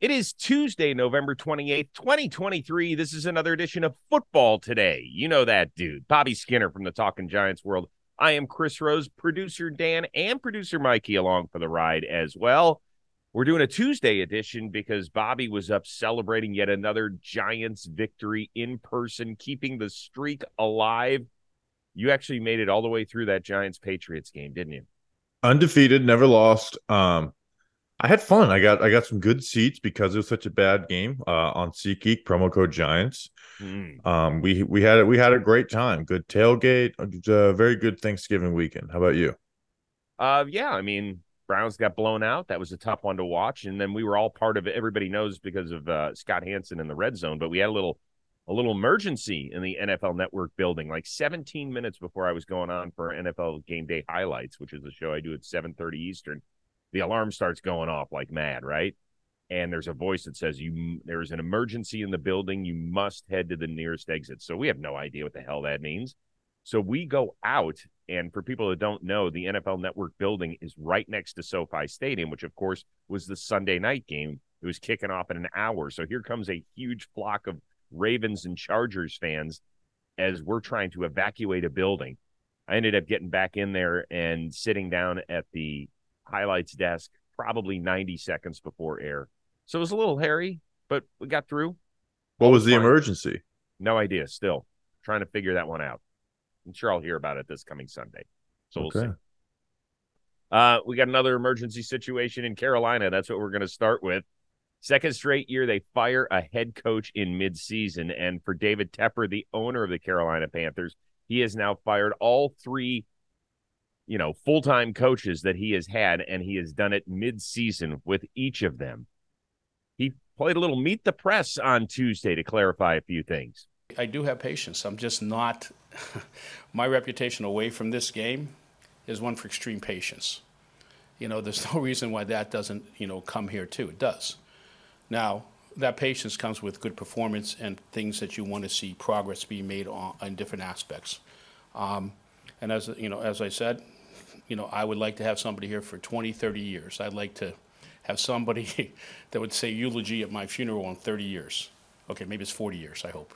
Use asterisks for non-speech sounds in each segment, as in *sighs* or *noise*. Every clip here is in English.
It is Tuesday, November 28th, 2023. This is another edition of Football Today. You know that dude, Bobby Skinner from the Talking Giants world. I am Chris Rose, producer Dan, and producer Mikey along for the ride as well. We're doing a Tuesday edition because Bobby was up celebrating yet another Giants victory in person, keeping the streak alive. You actually made it all the way through that Giants Patriots game, didn't you? Undefeated, never lost. Um, I had fun. I got I got some good seats because it was such a bad game uh, on SeatGeek promo code Giants. Mm. Um, we we had we had a great time. Good tailgate. A very good Thanksgiving weekend. How about you? Uh, yeah. I mean, Browns got blown out. That was a tough one to watch, and then we were all part of it. Everybody knows because of uh, Scott Hanson in the red zone, but we had a little a little emergency in the NFL Network building, like 17 minutes before I was going on for NFL Game Day Highlights, which is a show I do at 7:30 Eastern the alarm starts going off like mad, right? And there's a voice that says you there's an emergency in the building. You must head to the nearest exit. So we have no idea what the hell that means. So we go out, and for people that don't know, the NFL Network building is right next to SoFi Stadium, which of course was the Sunday night game. It was kicking off in an hour. So here comes a huge flock of Ravens and Chargers fans as we're trying to evacuate a building. I ended up getting back in there and sitting down at the highlights desk probably 90 seconds before air. So it was a little hairy, but we got through. What was, the emergency? No idea. Still trying to figure that one out. I'm sure I'll hear about it this coming Sunday. So we'll see. Uh, we got another emergency situation in Carolina. That's what we're going to start with. Second straight year, they fire a head coach in midseason. And for David Tepper, the owner of the Carolina Panthers, he has now fired all three you know, full time coaches that he has had, and he has done it mid season with each of them. He played a little meet the press on Tuesday to clarify a few things. I do have patience. I'm just not, *laughs* my reputation away from this game is one for extreme patience. You know, there's *laughs* no reason why that doesn't, you know, come here too. It does. Now, that patience comes with good performance and things that you want to see progress being made on, on different aspects. Um, and as you know, as I said, you know, I would like to have somebody here for 20, 30 years. I'd like to have somebody *laughs* that would say eulogy at my funeral in 30 years. Okay, maybe it's 40 years, I hope.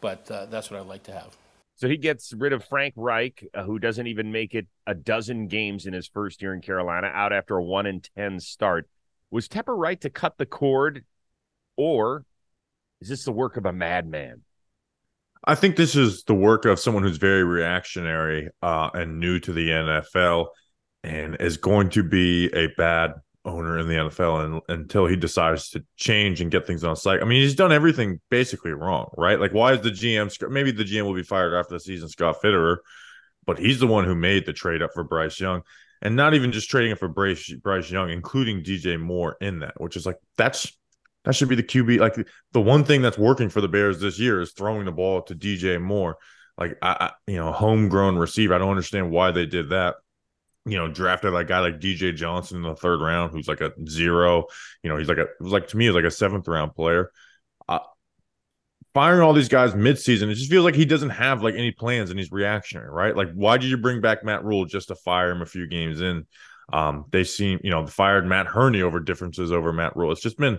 But uh, that's what I'd like to have. So he gets rid of Frank Reich, uh, who doesn't even make it a dozen games in his first year in Carolina, out after a 1 in 10 start. Was Tepper right to cut the cord, or is this the work of a madman? I think this is the work of someone who's very reactionary uh, and new to the NFL and is going to be a bad owner in the NFL and, until he decides to change and get things on site. I mean, he's done everything basically wrong, right? Like, why is the GM, maybe the GM will be fired after the season, Scott Fitterer, but he's the one who made the trade up for Bryce Young and not even just trading it for Bryce, Bryce Young, including DJ Moore in that, which is like, that's that should be the QB. Like the one thing that's working for the Bears this year is throwing the ball to DJ Moore. Like I, I you know, homegrown receiver. I don't understand why they did that. You know, drafted a guy like DJ Johnson in the third round, who's like a zero. You know, he's like a like to me, he's like a seventh round player. Uh, firing all these guys midseason, it just feels like he doesn't have like any plans and he's reactionary, right? Like, why did you bring back Matt Rhule just to fire him a few games in? Um, they seem, you know, fired Matt Hurney over differences over Matt Rhule. It's just been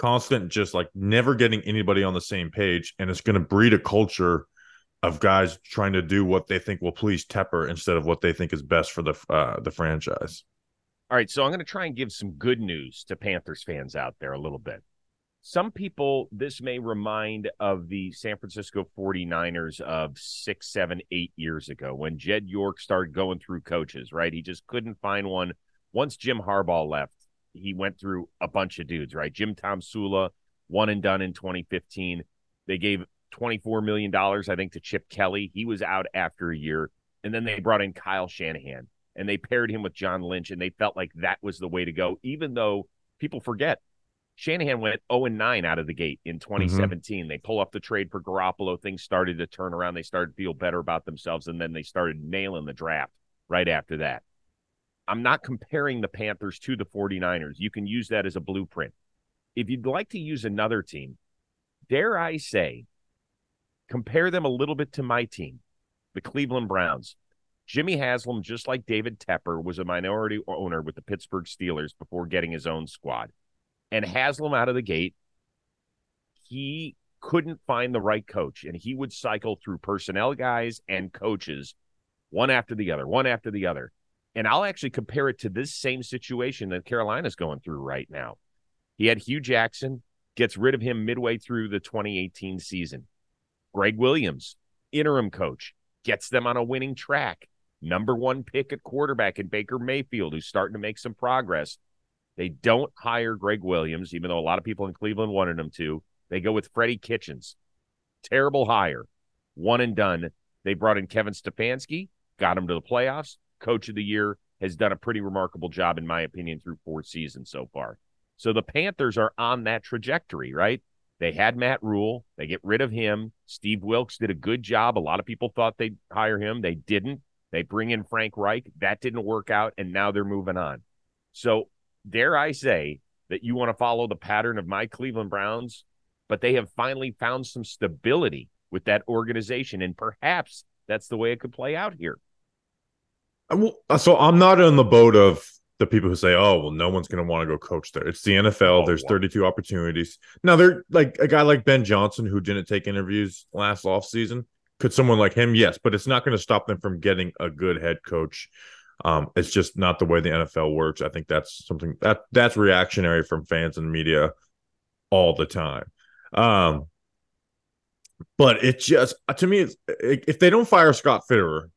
constant just like never getting anybody on the same page and it's going to breed a culture of guys trying to do what they think will please Tepper instead of what they think is best for the uh, the franchise. All right, so I'm going to try and give some good news to Panthers fans out there a little bit. Some people, this may remind of the San Francisco 49ers of six, seven, eight years ago when Jed York started going through coaches, right? He just couldn't find one. Once Jim Harbaugh left, he went through a bunch of dudes, right? Jim Tomsula, one and done in 2015. They gave $24 million, I think, to Chip Kelly. He was out after a year. And then they brought in Kyle Shanahan and they paired him with John Lynch. And they felt like that was the way to go, even though people forget Shanahan went 0 and 9 out of the gate in 2017. Mm-hmm. They pull up the trade for Garoppolo. Things started to turn around. They started to feel better about themselves, and then they started nailing the draft right after that. I'm not comparing the Panthers to the 49ers. You can use that as a blueprint. If you'd like to use another team, dare I say, compare them a little bit to my team, the Cleveland Browns. Jimmy Haslam, just like David Tepper, was a minority owner with the Pittsburgh Steelers before getting his own squad. And Haslam out of the gate, he couldn't find the right coach, and he would cycle through personnel guys and coaches one after the other, one after the other. And I'll actually compare it to this same situation that Carolina's going through right now. He had Hue Jackson, gets rid of him midway through the 2018 season. Gregg Williams, interim coach, gets them on a winning track number one pick at quarterback in Baker Mayfield, who's starting to make some progress. They don't hire Gregg Williams, even though a lot of people in Cleveland wanted him to. They go with Freddie Kitchens. Terrible hire. One and done. They brought in Kevin Stefanski, got him to the playoffs. Coach of the year has done a pretty remarkable job, in my opinion, through four seasons so far. So the Panthers are on that trajectory, right? They had Matt Rhule. They get rid of him. Steve Wilks did a good job. A lot of people thought they'd hire him. They didn't. They bring in Frank Reich. That didn't work out, and now they're moving on. So, dare I say that you want to follow the pattern of my Cleveland Browns, but they have finally found some stability with that organization, and perhaps that's the way it could play out here. Uh, so I'm not on the boat of the people who say, "Oh, well, no one's going to want to go coach there." It's the NFL. Oh, There's wow. 32 opportunities. Now, they're like a guy like Ben Johnson who didn't take interviews last off season. Could someone like him? Yes, but it's not going to stop them from getting a good head coach. Um, it's just not the way the NFL works. I think that's something that that's reactionary from fans and media all the time. Um, but it just to me, if they don't fire Scott Fitterer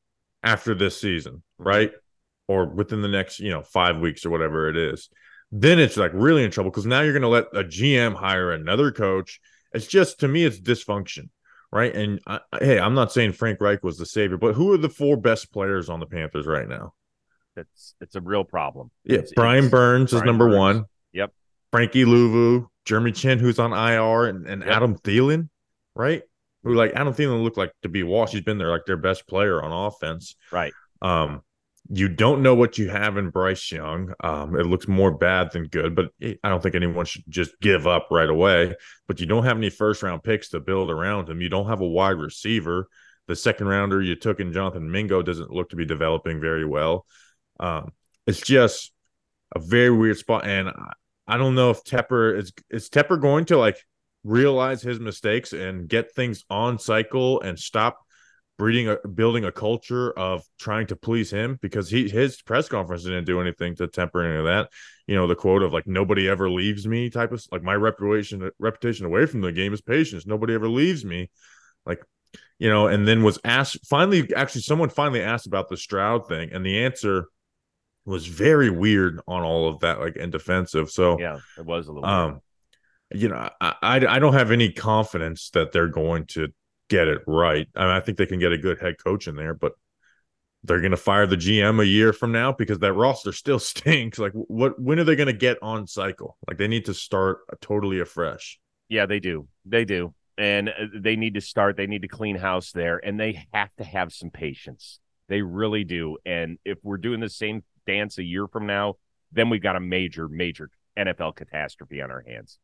after this season, right, or within the next you know five weeks or whatever it is, then it's like really in trouble because now you're going to let a GM hire another coach. It's just to me, it's dysfunction right? And I, hey, I'm not saying Frank Reich was the savior, but who are the four best players on the Panthers right now? It's it's a real problem. Yeah, it's, Brian it's, Burns Brian is number Burns. one. Yep. Frankie Luvu, Jeremy Chinn, who's on IR, and, and yep. Adam Thielen, right? Who like Adam Thielen looked like to be washed. He's been there like their best player on offense. Right. Um, you don't know what you have in Bryce Young. Um, it looks more bad than good, but I don't think anyone should just give up right away. But you don't have any first round picks to build around him. You don't have a wide receiver. The second rounder you took in Jonathan Mingo doesn't look to be developing very well. Um, it's just a very weird spot, and I don't know if Tepper is is Tepper going to like realize his mistakes and get things on cycle and stop breeding a building a culture of trying to please him because he his press conference didn't do anything to temper any of that. You know, the quote of like nobody ever leaves me type of like my reputation reputation away from the game is patience. Nobody ever leaves me. Like, you know, and then was asked finally actually someone finally asked about the Stroud thing, and the answer was very weird on all of that, like and defensive. So yeah, it was a little um weird. You know, I, I don't have any confidence that they're going to get it right. I, mean, I think they can get a good head coach in there, but they're going to fire the GM a year from now because that roster still *laughs* stinks. Like, what? When are they going to get on cycle? Like, they need to start totally afresh. Yeah, they do. They do, and uh, they need to start. They need to clean house there, and they have to have some patience. They really do. And if we're doing the same dance a year from now, then we've got a major, major NFL catastrophe on our hands.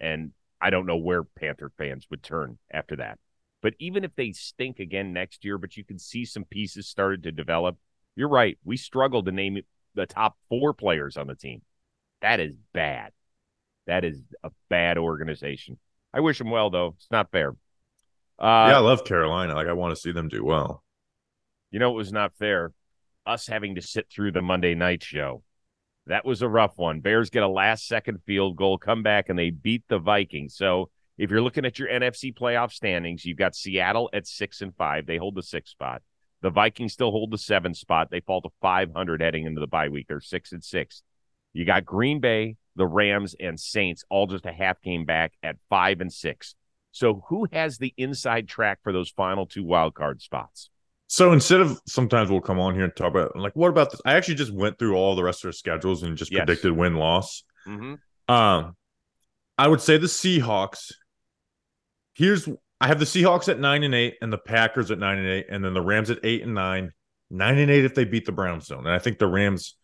And I don't know where Panther fans would turn after that. But even if they stink again next year, but you can see some pieces started to develop, you're right. We struggled to name the top four players on the team. That is bad. That is a bad organization. I wish them well, though. It's not fair. Uh, yeah, I love Carolina. Like, I want to see them do well. You know, it was not fair. Us having to sit through the Monday night show. That was a rough one. Bears get a last second field goal, come back, and they beat the Vikings. So if you're looking at your NFC playoff standings, you've got Seattle at six and five. They hold the sixth spot. The Vikings still hold the seventh spot. They fall to 500 heading into the bye week. They're six and six. You got Green Bay, the Rams, and Saints all just a half game back at five and six. So who has the inside track for those final two wild card spots? So instead of sometimes we'll come on here and talk about like what about this? I actually just went through all the rest of their schedules and just yes. predicted win loss. Mm-hmm. Um, I would say the Seahawks. Here's I have the Seahawks at nine and eight, and the Packers at nine and eight, and then the Rams at eight and nine. Nine and eight if they beat the Browns zone, and I think the Rams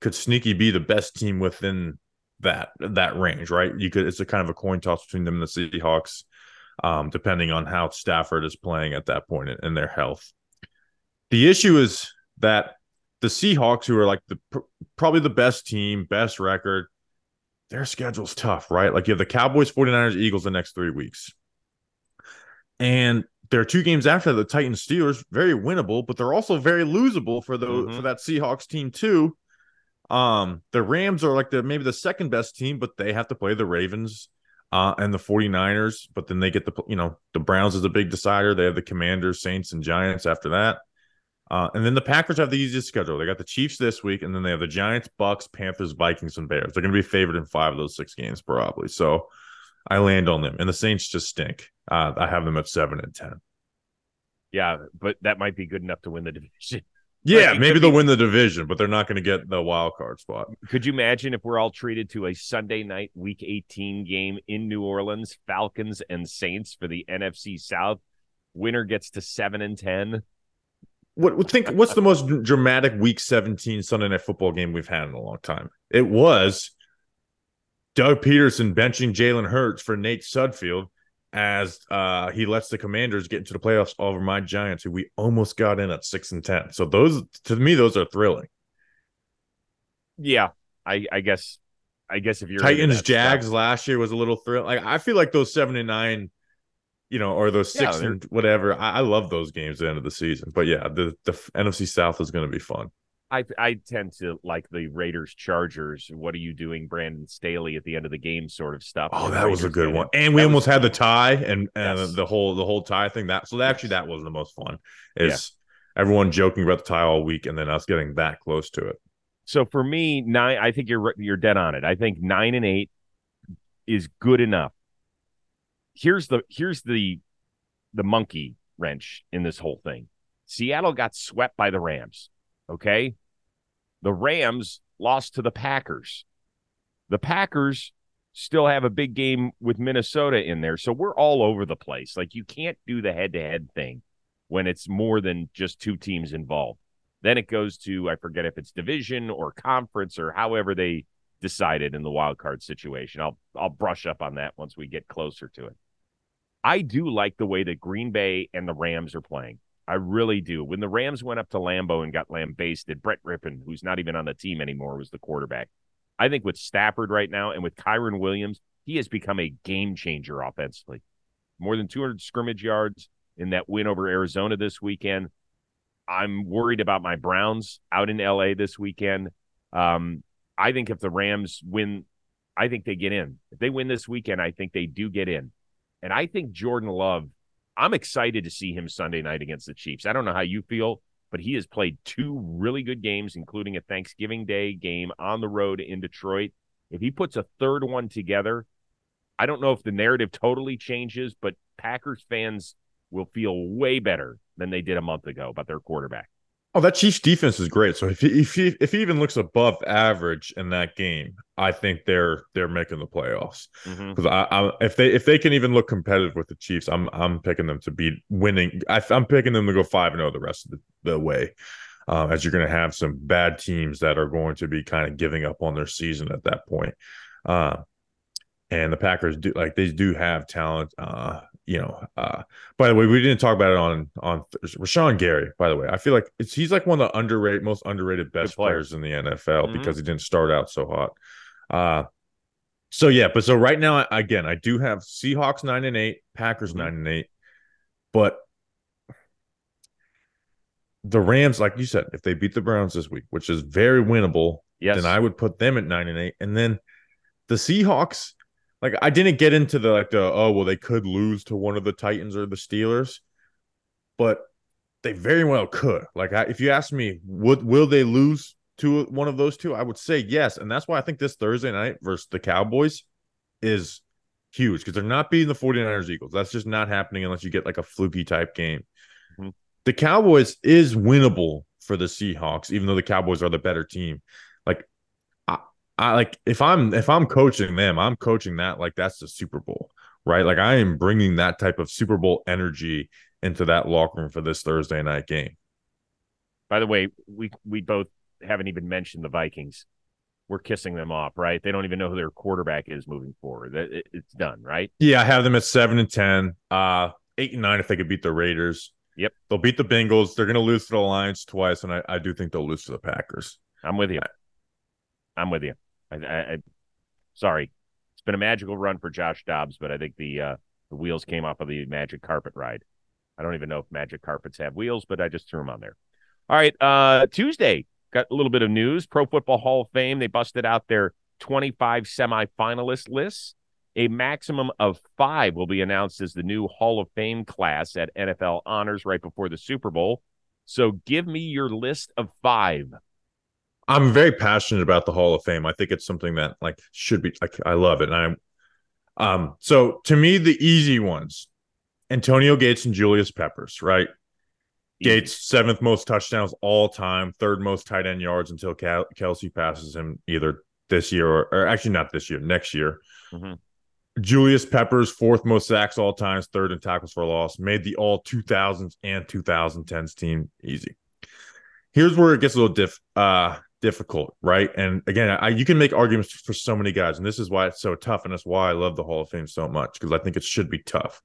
could sneaky be the best team within that that range. Right? You could. It's a kind of a coin toss between them and the Seahawks, um, depending on how Stafford is playing at that point and their health. The issue is that the Seahawks, who are like the probably the best team, best record, their schedule's tough, right? Like you have the Cowboys, 49ers, Eagles the next three weeks. And there are two games after the Titans Steelers, very winnable, but they're also very losable for the mm-hmm. for that Seahawks team too. Um, the Rams are like the maybe the second best team, but they have to play the Ravens uh, and the 49ers, but then they get the you know, the Browns is a big decider. They have the Commanders, Saints, and Giants after that. Uh, and then the Packers have the easiest schedule. They got the Chiefs this week, and then they have the Giants, Bucks, Panthers, Vikings, and Bears. They're going to be favored in five of those six games, probably. So I land on them. And the Saints just stink. Uh, I have them at seven and ten. Yeah, but that might be good enough to win the division. *laughs* Yeah, like, maybe they'll be... win the division, but they're not going to get the wild card spot. Could you imagine if we're all treated to a Sunday night Week 18 game in New Orleans, Falcons and Saints for the NFC South? Winner gets to seven and ten. What think? What's the most dramatic Week 17 Sunday Night Football game we've had in a long time? It was Doug Pederson benching Jalen Hurts for Nate Sudfeld as uh, he lets the Commanders get into the playoffs over my Giants, who we almost got in at six and ten. So those, to me, those are thrilling. Yeah, I, I guess, I guess if you're Titans Jags stuff. last year was a little thrill. Like I feel like those seven and nine you know, or those six yeah, and whatever. I, I, love those games at the end of the season. But yeah, the, the NFC South is going to be fun. I I tend to like the Raiders Chargers. What are you doing, Brandon Staley, at the end of the game, sort of stuff. Oh, that Raiders was a good one. And we almost had the tie and, and yes. the whole the whole tie thing. That so actually that was the most fun. Is yeah. everyone joking about the tie all week and then us getting that close to it. So for me, nine. I think you're you're dead on it. I think nine and eight is good enough here's the here's the the monkey wrench in this whole thing. Seattle got swept by the Rams. Okay. The Rams lost to the Packers. The Packers still have a big game with Minnesota in there. So we're all over the place. Like you can't do the head to head thing when it's more than just two teams involved. Then it goes to, I forget if it's division or conference or however they decided in the wild card situation. I'll I'll brush up on that once we get closer to it. I do like the way that Green Bay and the Rams are playing. I really do. When the Rams went up to Lambeau and got lambasted, Brett Rypien, who's not even on the team anymore, was the quarterback. I think with Stafford right now and with Kyren Williams, he has become a game changer offensively. More than 200 scrimmage yards in that win over Arizona this weekend. I'm worried about my Browns out in LA this weekend. Um, I think if the Rams win, I think they get in. If they win this weekend, I think they do get in. And I think Jordan Love, I'm excited to see him Sunday night against the Chiefs. I don't know how you feel, but he has played two really good games, including a Thanksgiving Day game on the road in Detroit. If he puts a third one together, I don't know if the narrative totally changes, but Packers fans will feel way better than they did a month ago about their quarterback. Oh, that Chiefs defense is great. So if he, if he if he even looks above average in that game, I think they're they're making the playoffs. Because mm-hmm. I, I, if they if they can even look competitive with the Chiefs, I'm I'm picking them to be winning. I, am picking them to go five and zero oh the rest of the, the way. Uh, as you're going to have some bad teams that are going to be kind of giving up on their season at that point. Uh, and the Packers do like they do have talent. Uh, you know, uh, by the way, we didn't talk about it on on Rashan Gary. By the way, I feel like it's he's like one of the underrated, most underrated best players in the NFL mm-hmm. because he didn't start out so hot. Uh, so yeah, but so right now, again, I do have Seahawks nine and eight, Packers mm-hmm. nine and eight, but the Rams, like you said, if they beat the Browns this week, which is very winnable, yes. then I would put them at nine and eight, and then the Seahawks like I didn't get into the like the oh well they could lose to one of the Titans or the Steelers, but they very well could. Like I, if you ask me, would will they lose to one of those two? I would say yes, and that's why I think this Thursday night versus the Cowboys is huge because they're not beating the 49ers Eagles. That's just not happening unless you get like a fluky type game. Mm-hmm. The Cowboys is winnable for the Seahawks, even though the Cowboys are the better team. I like if I'm if I'm coaching them, I'm coaching that like that's the Super Bowl, right? Like I am bringing that type of Super Bowl energy into that locker room for this Thursday night game. By the way, we we both haven't even mentioned the Vikings. We're kissing them off, right? They don't even know who their quarterback is moving forward. It's done, right? Yeah, I have them at seven and ten, uh, eight and nine if they could beat the Raiders. Yep, they'll beat the Bengals. They're going to lose to the Lions twice, and I, I do think they'll lose to the Packers. I'm with you. I'm with you. I, I, I sorry, it's been a magical run for Josh Dobbs, but I think the uh, the wheels came off of the magic carpet ride. I don't even know if magic carpets have wheels, but I just threw them on there. All right, uh, Tuesday got a little bit of news. Pro Football Hall of Fame they busted out their 25 semifinalist lists. A maximum of five will be announced as the new Hall of Fame class at NFL Honors right before the Super Bowl. So give me your list of five. I'm very passionate about the Hall of Fame. I think it's something that like should be like I love it. And I'm um so to me the easy ones, Antonio Gates and Julius Peppers, right? Easy. Gates seventh most touchdowns all time, third most tight end yards until Kel- Kelce passes him either this year or, or, actually not this year, next year. Mm-hmm. Julius Peppers fourth most sacks all times, third in tackles for loss, made the all 2000s and 2010s team easy. Here's where it gets a little diff uh difficult, right? And again, I, you can make arguments for so many guys, and this is why it's so tough, and that's why I love the Hall of Fame so much because I think it should be tough.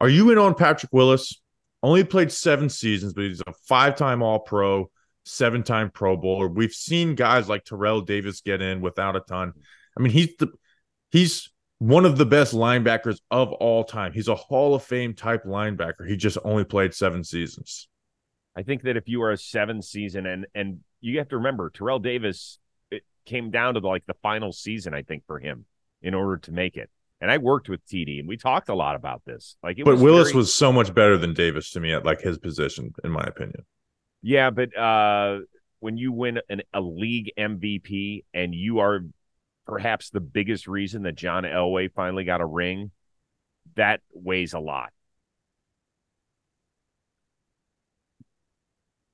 Are you in on Patrick Willis? Only played seven seasons, but he's a five-time All-Pro, seven-time Pro Bowler. We've seen guys like Terrell Davis get in without a ton. I mean, he's the he's one of the best linebackers of all time. He's a Hall of Fame type linebacker. He just only played seven seasons. I think that if you are a seven season and and you have to remember Terrell Davis it came down to the, like the final season I think for him in order to make it. And I worked with TD and we talked a lot about this. Like But was Willis very... was so much better than Davis to me at like his position in my opinion. Yeah, but uh when you win an, a league MVP and you are perhaps the biggest reason that John Elway finally got a ring, that weighs a lot.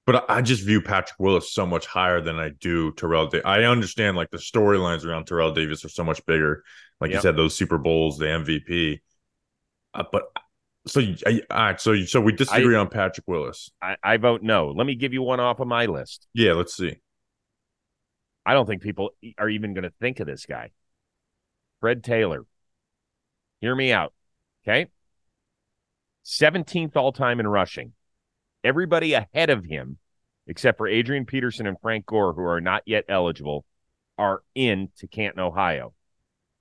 But I just view Patrick Willis so much higher than I do Terrell. Da- I understand like the storylines around Terrell Davis are so much bigger. Like yep. you said, those Super Bowls, the MVP. Uh, but so I, all right, so so we disagree I, on Patrick Willis. I, I vote no. Let me give you one off of my list. Yeah, let's see. I don't think people are even going to think of this guy. Fred Taylor. Hear me out. Okay. 17th all time in rushing. Everybody ahead of him, except for Adrian Peterson and Frank Gore, who are not yet eligible, are in to Canton, Ohio.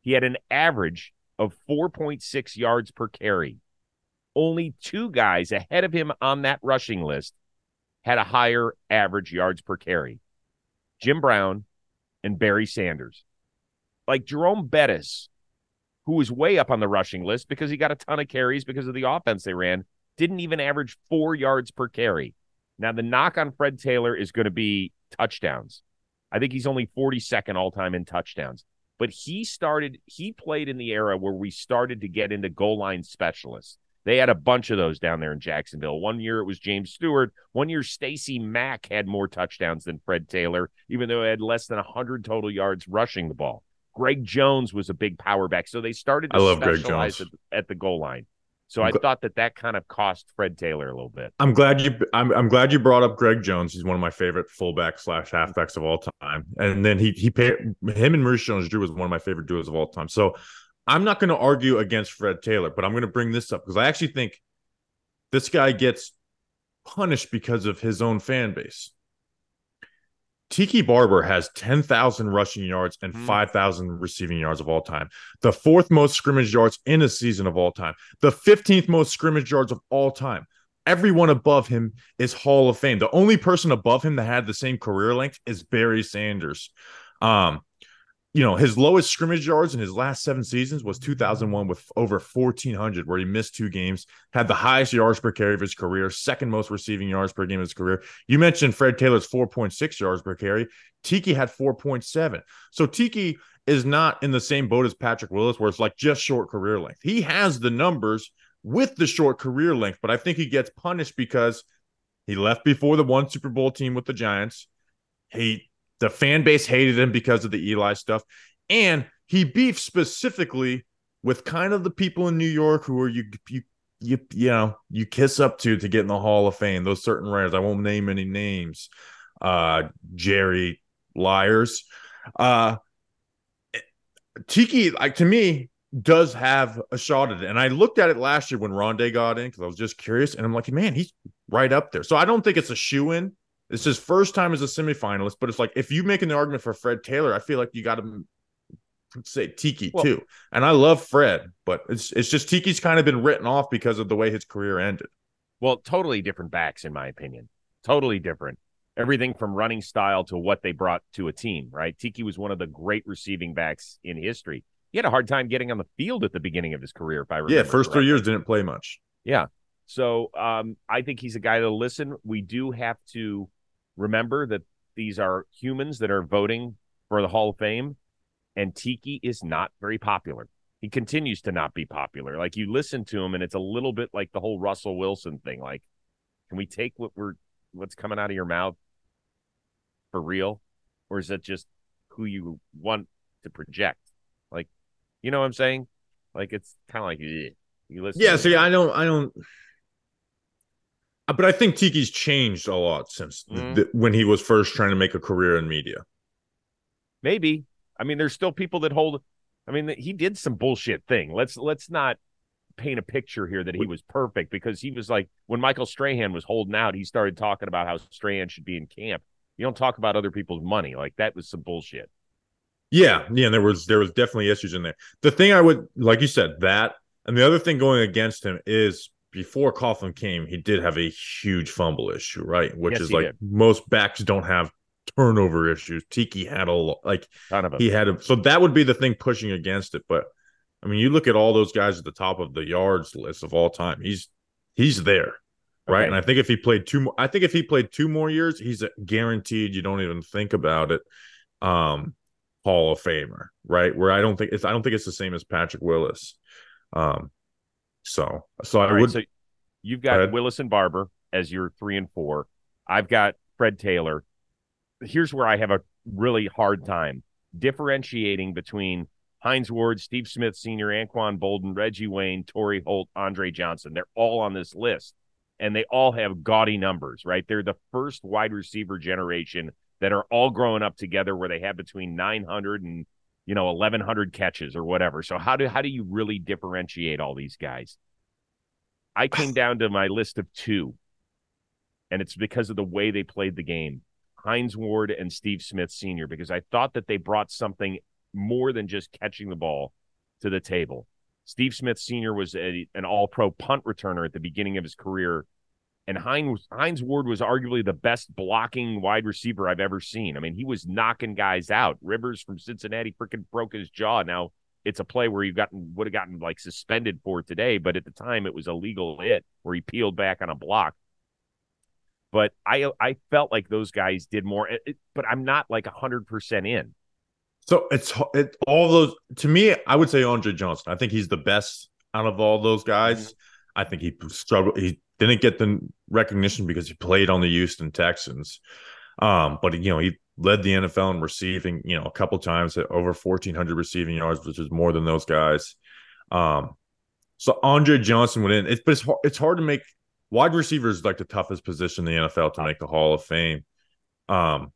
He had an average of 4.6 yards per carry. Only two guys ahead of him on that rushing list had a higher average yards per carry Jim Brown and Barry Sanders. Like Jerome Bettis, who was way up on the rushing list because he got a ton of carries because of the offense they ran, didn't even average four yards per carry. Now, the knock on Fred Taylor is going to be touchdowns. I think he's only 42nd all time in touchdowns. But he started, he played in the era where we started to get into goal line specialists. They had a bunch of those down there in Jacksonville. One year it was James Stewart. One year Stacy Mack had more touchdowns than Fred Taylor, even though he had less than 100 total yards rushing the ball. Greg Jones was a big power back. So they started to I love specialize Greg Jones. At, at the goal line. So I thought that that kind of cost Fred Taylor a little bit. I'm glad you. I'm, I'm glad you brought up Greg Jones. He's one of my favorite fullback slash halfbacks of all time. And then he he paid him and Maurice Jones-Drew was one of my favorite duos of all time. So I'm not going to argue against Fred Taylor, but I'm going to bring this up because I actually think this guy gets punished because of his own fan base. Tiki Barber has 10,000 rushing yards and mm. 5,000 receiving yards of all time. The fourth most scrimmage yards in a season of all time. The 15th most scrimmage yards of all time. Everyone above him is Hall of Fame. The only person above him that had the same career length is Barry Sanders. Um, you know, his lowest scrimmage yards in his last seven seasons was 2001 with over 1,400, where he missed two games, had the highest yards per carry of his career, second most receiving yards per game of his career. You mentioned Fred Taylor's 4.6 yards per carry. Tiki had 4.7. So Tiki is not in the same boat as Patrick Willis, where it's like just short career length. He has the numbers with the short career length, but I think he gets punished because he left before the one Super Bowl team with the Giants. He the fan base hated him because of the Eli stuff, and he beefed specifically with kind of the people in New York who are you you you you know you kiss up to to get in the Hall of Fame. Those certain writers, I won't name any names. Uh, Jerry Liars. Uh, Tiki, like to me, does have a shot at it. And I looked at it last year when Rondé got in because I was just curious, and I'm like, man, he's right up there. So I don't think it's a shoe in. It's his first time as a semifinalist, but it's like if you make an argument for Fred Taylor, I feel like you got to say Tiki well, too. And I love Fred, but it's it's just Tiki's kind of been written off because of the way his career ended. Well, totally different backs, in my opinion. Totally different. Everything from running style to what they brought to a team, right? Tiki was one of the great receiving backs in history. He had a hard time getting on the field at the beginning of his career, if I remember. Yeah, first correctly. three years didn't play much. Yeah. So um, I think he's a guy to listen. We do have to remember that these are humans that are voting for the Hall of Fame and Tiki is not very popular. He continues to not be popular. Like you listen to him, and it's a little bit like the whole Russell Wilson thing. Like, can we take what we're what's coming out of your mouth for real, or is it just who you want to project? Like, you know what I'm saying? Like it's kind of like ugh. you listen. Yeah. See, I don't. I don't. Uh, but I think Tiki's changed a lot since the, mm-hmm. when he was first trying to make a career in media. Maybe, I mean, there's still people that hold. I mean, he did some bullshit thing. Let's let's not paint a picture here that he was perfect because he was like when Michael Strahan was holding out, he started talking about how Strahan should be in camp. You don't talk about other people's money like that was some bullshit. Yeah, yeah, there was there was definitely issues in there. The thing I would like you said that, and the other thing going against him is before Coughlin came, he did have a huge fumble issue, right? Which yes, is like did. most backs don't have turnover issues. Tiki had a like kind of he had a so that would be the thing pushing against it. But I mean, you look at all those guys at the top of the yards list of all time. He's he's there, right? Okay. And I think if he played two more, I think if he played two more years, he's a guaranteed. You don't even think about it. Um, Hall of Famer, right? Where I don't think it's I don't think it's the same as Patrick Willis. Um, so so all I right, would. So you've got Willis and Barber as your three and four. I've got Fred Taylor here's where I have a really hard time differentiating between Hines Ward, Steve Smith Sr., Anquan Boldin, Reggie Wayne, Torry Holt, Andre Johnson. They're all on this list and they all have gaudy numbers, right? They're the first wide receiver generation that are all growing up together where they have between 900 and you know 1100 catches or whatever. So how do how do you really differentiate all these guys? I *sighs* came down to my list of two and it's because of the way they played the game. Hines Ward and Steve Smith Sr. because I thought that they brought something more than just catching the ball to the table. Steve Smith Sr. was a, an all pro punt returner at the beginning of his career. And Heinz, Hines Ward was arguably the best blocking wide receiver I've ever seen. I mean, he was knocking guys out. Rivers from Cincinnati freaking broke his jaw. Now it's a play where you gotten would have gotten like suspended for today, but at the time it was a legal hit where he peeled back on a block but I I felt like those guys did more. It, but I'm not like hundred percent in. So it's it, all those to me. I would say Andre Johnson. I think he's the best out of all those guys. Mm-hmm. I think he struggled. He didn't get the recognition because he played on the Houston Texans. Um, but you know he led the NFL in receiving. You know a couple times at over 1,400 receiving yards, which is more than those guys. Um, so Andre Johnson went in. It's but it's hard, it's hard to make wide receivers like the toughest position in the NFL to make the Hall of Fame. Um,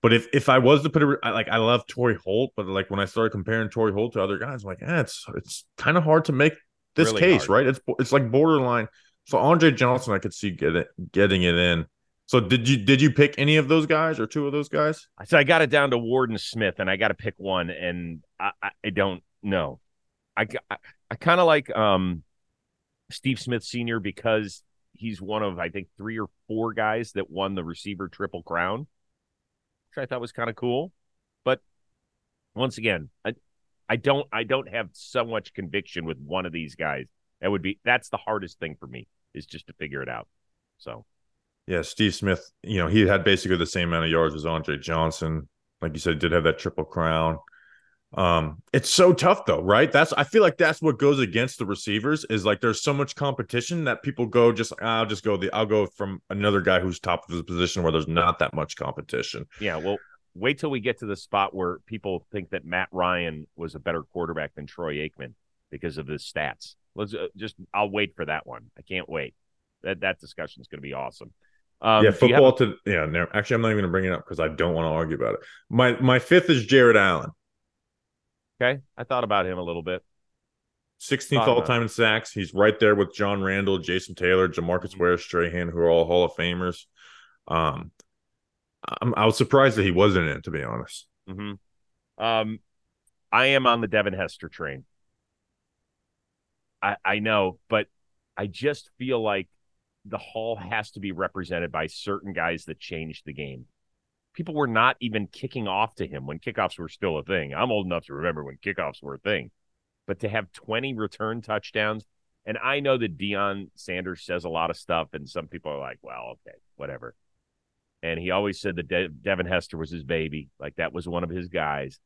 but if if I was to put it like I love Torry Holt, but like when I started comparing Torry Holt to other guys, I'm like, yeah, it's it's kind of hard to make this really case, hard. right? It's it's like borderline. So Andre Johnson, I could see get it, getting it in. So did you did you pick any of those guys or two of those guys? So I got it down to Ward and Smith, and I got to pick one, and I, I, don't know. I I, I kind of like um Steve Smith Sr. because he's one of I think three or four guys that won the receiver triple crown, which I thought was kind of cool. But once again, I I don't I don't have so much conviction with one of these guys. That would be that's the hardest thing for me is just to figure it out. So yeah, Steve Smith, you know, he had basically the same amount of yards as Andre Johnson. Like you said, did have that triple crown. Um, it's so tough though, right? That's I feel like that's what goes against the receivers is like there's so much competition that people go just I'll just go the I'll go from another guy who's top of his position where there's not that much competition. Yeah, well, wait till we get to the spot where people think that Matt Ryan was a better quarterback than Troy Aikman because of his stats. Let's uh, just I'll wait for that one. I can't wait. That that discussion is going to be awesome. Um, yeah, football to yeah. No, actually, I'm not even going to bring it up because I don't want to argue about it. My my fifth is Jared Allen. Okay, I thought about him a little bit. 16th all time in sacks. He's right there with John Randle, Jason Taylor, DeMarcus mm-hmm. Ware, Strahan, who are all Hall of Famers. Um, I'm, I was surprised that he wasn't in it, to be honest. Mm-hmm. Um, I am on the Devin Hester train. I, I know, but I just feel like the Hall has to be represented by certain guys that changed the game. People were not even kicking off to him when kickoffs were still a thing. I'm old enough to remember when kickoffs were a thing. But to have 20 return touchdowns, and I know that Deion Sanders says a lot of stuff, and some people are like, well, okay, whatever. And he always said that De- Devin Hester was his baby. Like that was one of his guys.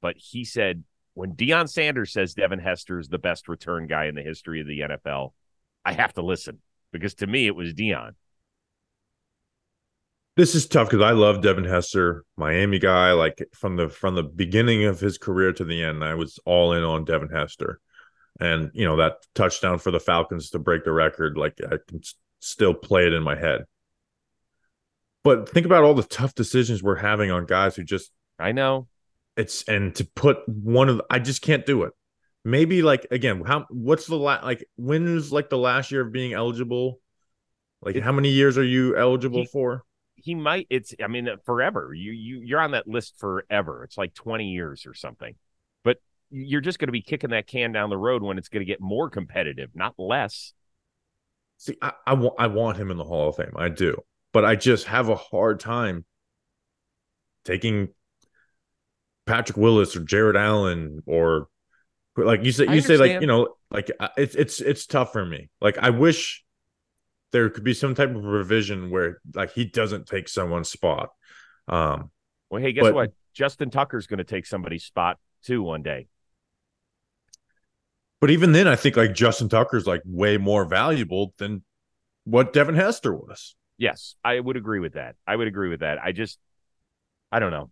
But he said when Deion Sanders says Devin Hester is the best return guy in the history of the NFL, I have to listen because to me it was Deion. This is tough because I love Devin Hester, Miami guy. Like from the from the beginning of his career to the end, I was all in on Devin Hester, and you know that touchdown for the Falcons to break the record. Like I can still play it in my head. But think about all the tough decisions we're having on guys who just I know it's and to put one of the, I just can't do it. Maybe like again, how what's the last like when is like the last year of being eligible? Like it, how many years are you eligible he, for? He might it's I mean forever. You you you're on that list forever. It's like 20 years or something. But you're just going to be kicking that can down the road when it's going to get more competitive, not less. See, I, I want I want him in the Hall of Fame. I do but I just have a hard time taking Patrick Willis or Jared Allen or like you say you say like you know like it's it's it's tough for me. Like I wish there could be some type of revision where like he doesn't take someone's spot. Um well hey guess but, what? Justin Tucker's going to take somebody's spot too one day. But even then I think like Justin Tucker's like way more valuable than what Devin Hester was. Yes, I would agree with that. I would agree with that. I just, I don't know.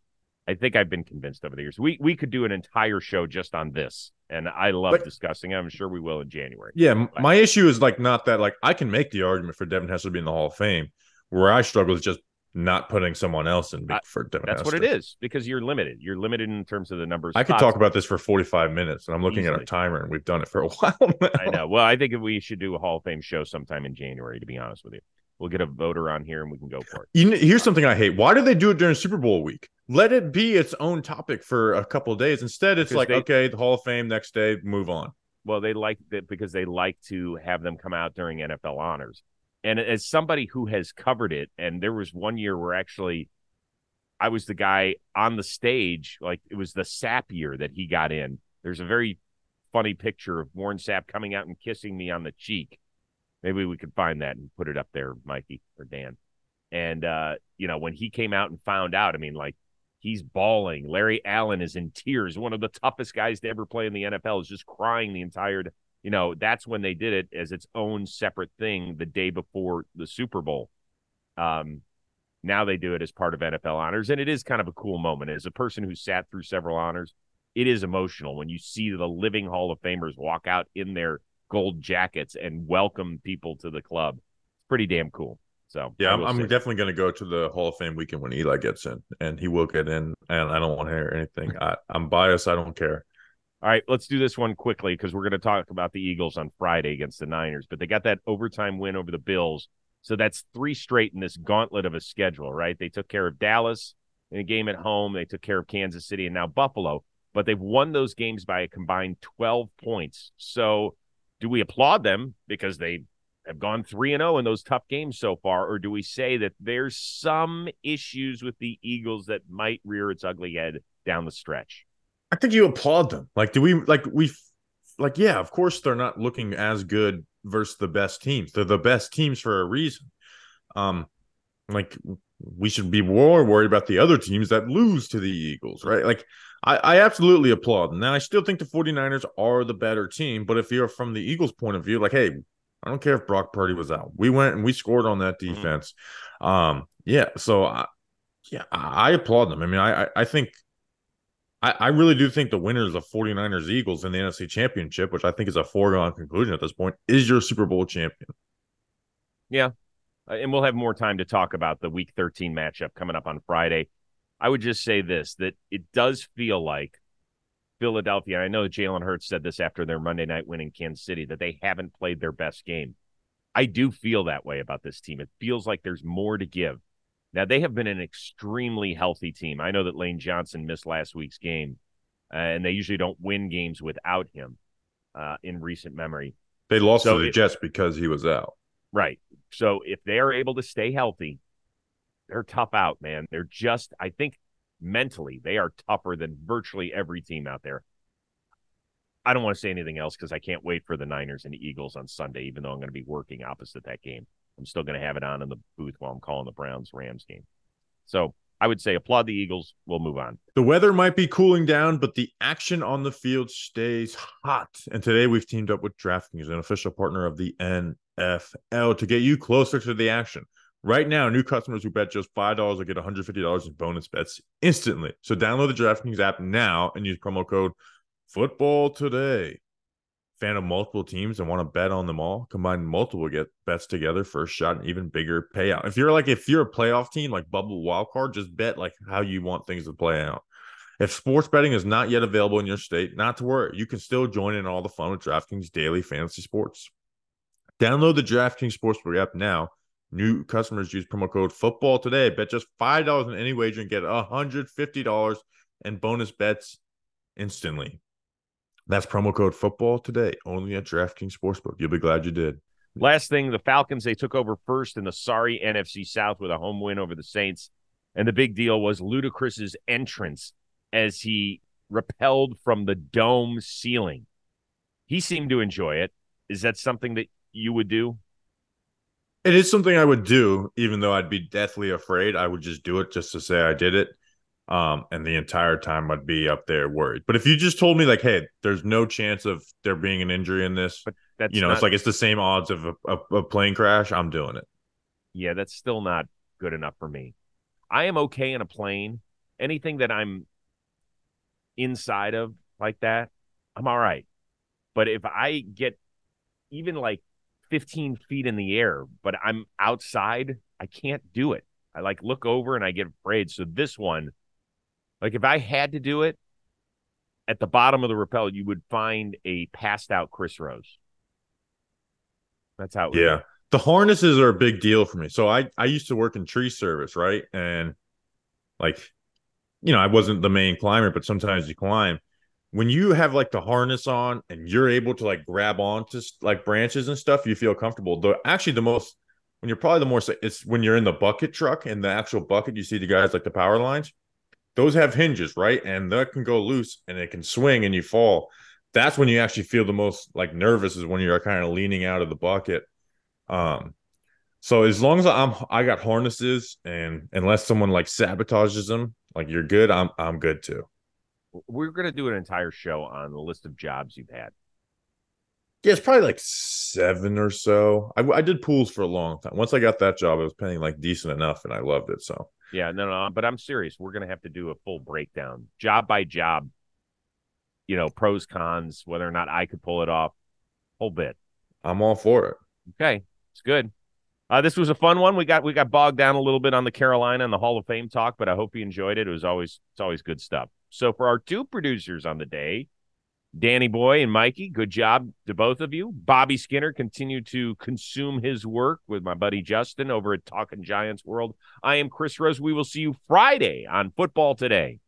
I think I've been convinced over the years. We we could do an entire show just on this, and I love but, discussing. It. I'm sure we will in January. Yeah, but, my issue is like not that like I can make the argument for Devin Hester to be in the Hall of Fame. Where I struggle is just not putting someone else in for Devin. That's Hester. what it is because you're limited. You're limited in terms of the numbers. I could talk about this for 45 minutes, and I'm looking Easily. at our timer, and we've done it for a *laughs* while. Now. I know. Well, I think we should do a Hall of Fame show sometime in January. To be honest with you. We'll get a voter on here and we can go for it. You know, here's something I hate. Why do they do it during Super Bowl week? Let it be its own topic for a couple of days. Instead, it's like, they, okay, the Hall of Fame next day, move on. Well, they like that because they like to have them come out during NFL honors. And as somebody who has covered it, and there was one year where actually I was the guy on the stage, like it was the Sapp year that he got in. There's a very funny picture of Warren Sapp coming out and kissing me on the cheek Maybe we could find that and put it up there, Mikey or Dan. And uh, you know, when he came out and found out, I mean, like he's bawling. Larry Allen is in tears. One of the toughest guys to ever play in the NFL is just crying the entire. You know, that's when they did it as its own separate thing the day before the Super Bowl. Um, now they do it as part of NFL honors, and it is kind of a cool moment. As a person who sat through several honors, it is emotional when you see the living Hall of Famers walk out in their gold jackets and welcome people to the club. It's pretty damn cool. So yeah, I'm, I'm definitely going to go to the Hall of Fame weekend when Eli gets in, and he will get in. And I don't want to hear anything. I, I'm biased. I don't care. All right, let's do this one quickly because we're going to talk about the Eagles on Friday against the Niners. But they got that overtime win over the Bills, so that's three straight in this gauntlet of a schedule. Right? They took care of Dallas in a game at home. They took care of Kansas City and now Buffalo. But they've won those games by a combined 12 points. So do we applaud them because they have gone 3 and 0 in those tough games so far or do we say that there's some issues with the Eagles that might rear its ugly head down the stretch? I think you applaud them. Like do we like we like yeah, of course they're not looking as good versus the best teams. They're the best teams for a reason. Um like we should be more worried about the other teams that lose to the Eagles, right? Like, I, I absolutely applaud them. Now, I still think the 49ers are the better team, but if you're from the Eagles' point of view, like, hey, I don't care if Brock Purdy was out. We went and we scored on that mm-hmm. defense. Mm-hmm. Um, yeah, so I, yeah, I, applaud them. I mean, I, I, I think I, I, really do think the winners of 49ers Eagles in the NFC Championship, which I think is a foregone conclusion at this point, is your Super Bowl champion. Yeah. Uh, and we'll have more time to talk about the week 13 matchup coming up on Friday. I would just say this that it does feel like Philadelphia, I know Jalen Hurts said this after their Monday night win in Kansas City, that they haven't played their best game. I do feel that way about this team. It feels like there's more to give. Now, they have been an extremely healthy team. I know that Lane Johnson missed last week's game, uh, and they usually don't win games without him uh, in recent memory. They lost so to the Jets because he was out. Right. So if they are able to stay healthy, they're tough out, man. They're just, I think mentally, they are tougher than virtually every team out there. I don't want to say anything else because I can't wait for the Niners and the Eagles on Sunday, even though I'm going to be working opposite that game. I'm still going to have it on in the booth while I'm calling the Browns Rams game. So I would say applaud the Eagles. We'll move on. The weather might be cooling down, but the action on the field stays hot. And today we've teamed up with DraftKings, an official partner of the NFL, to get you closer to the action. Right now, new customers who bet just $5 will get $150 in bonus bets instantly. So download the DraftKings app now and use promo code football today fan of multiple teams and want to bet on them all, combine multiple get bets together for a shot and even bigger payout. If you're like if you're a playoff team like bubble wildcard, just bet like how you want things to play out. If sports betting is not yet available in your state, not to worry. You can still join in all the fun with DraftKings daily fantasy sports. Download the DraftKings Sportsbook app now. New customers use promo code football today. Bet just $5 on any wager and get $150 in bonus bets instantly. That's promo code football today, only at DraftKings Sportsbook. You'll be glad you did. Last thing, the Falcons, they took over first in the sorry NFC South with a home win over the Saints. And the big deal was Ludacris's entrance as he repelled from the dome ceiling. He seemed to enjoy it. Is that something that you would do? It is something I would do, even though I'd be deathly afraid. I would just do it just to say I did it. Um, and the entire time I'd be up there worried. But if you just told me like, hey, there's no chance of there being an injury in this, but that's you know, not... it's like it's the same odds of a, a, a plane crash. I'm doing it. Yeah, that's still not good enough for me. I am okay in a plane. Anything that I'm inside of like that, I'm all right. But if I get even like 15 feet in the air, but I'm outside, I can't do it. I like look over and I get afraid. So this one, like if I had to do it, at the bottom of the rappel, you would find a passed out Chris Rose. That's how. yeah, the harnesses are a big deal for me. So I I used to work in tree service, right? And like, you know, I wasn't the main climber, but sometimes you climb. When you have like the harness on and you're able to like grab onto like branches and stuff, you feel comfortable. The actually the most when you're probably the more it's when you're in the bucket truck and the actual bucket, you see the guys like the power lines those have hinges, right? And that can go loose and it can swing and you fall. That's when you actually feel the most like nervous is when you're kind of leaning out of the bucket. Um, so as long as I'm I got harnesses and unless someone like sabotages them, like you're good, I'm I'm good too. We're gonna do an entire show on the list of jobs you've had. Yeah, it's probably like seven or so. I, I did pools for a long time. Once I got that job, it was paying like decent enough, and I loved it. So yeah, no, no, but I'm serious. We're gonna have to do a full breakdown, job by job. You know, pros, cons, whether or not I could pull it off, whole bit. I'm all for it. Okay, it's good. Uh, this was a fun one. We got we got bogged down a little bit on the Carolina and the Hall of Fame talk, but I hope you enjoyed it. It was always it's always good stuff. So for our two producers on the day, Danny Boy and Mikey, good job to both of you. Bobby Skinner continued to consume his work with my buddy Justin over at Talking Giants World. I am Chris Rose. We will see you Friday on Football Today.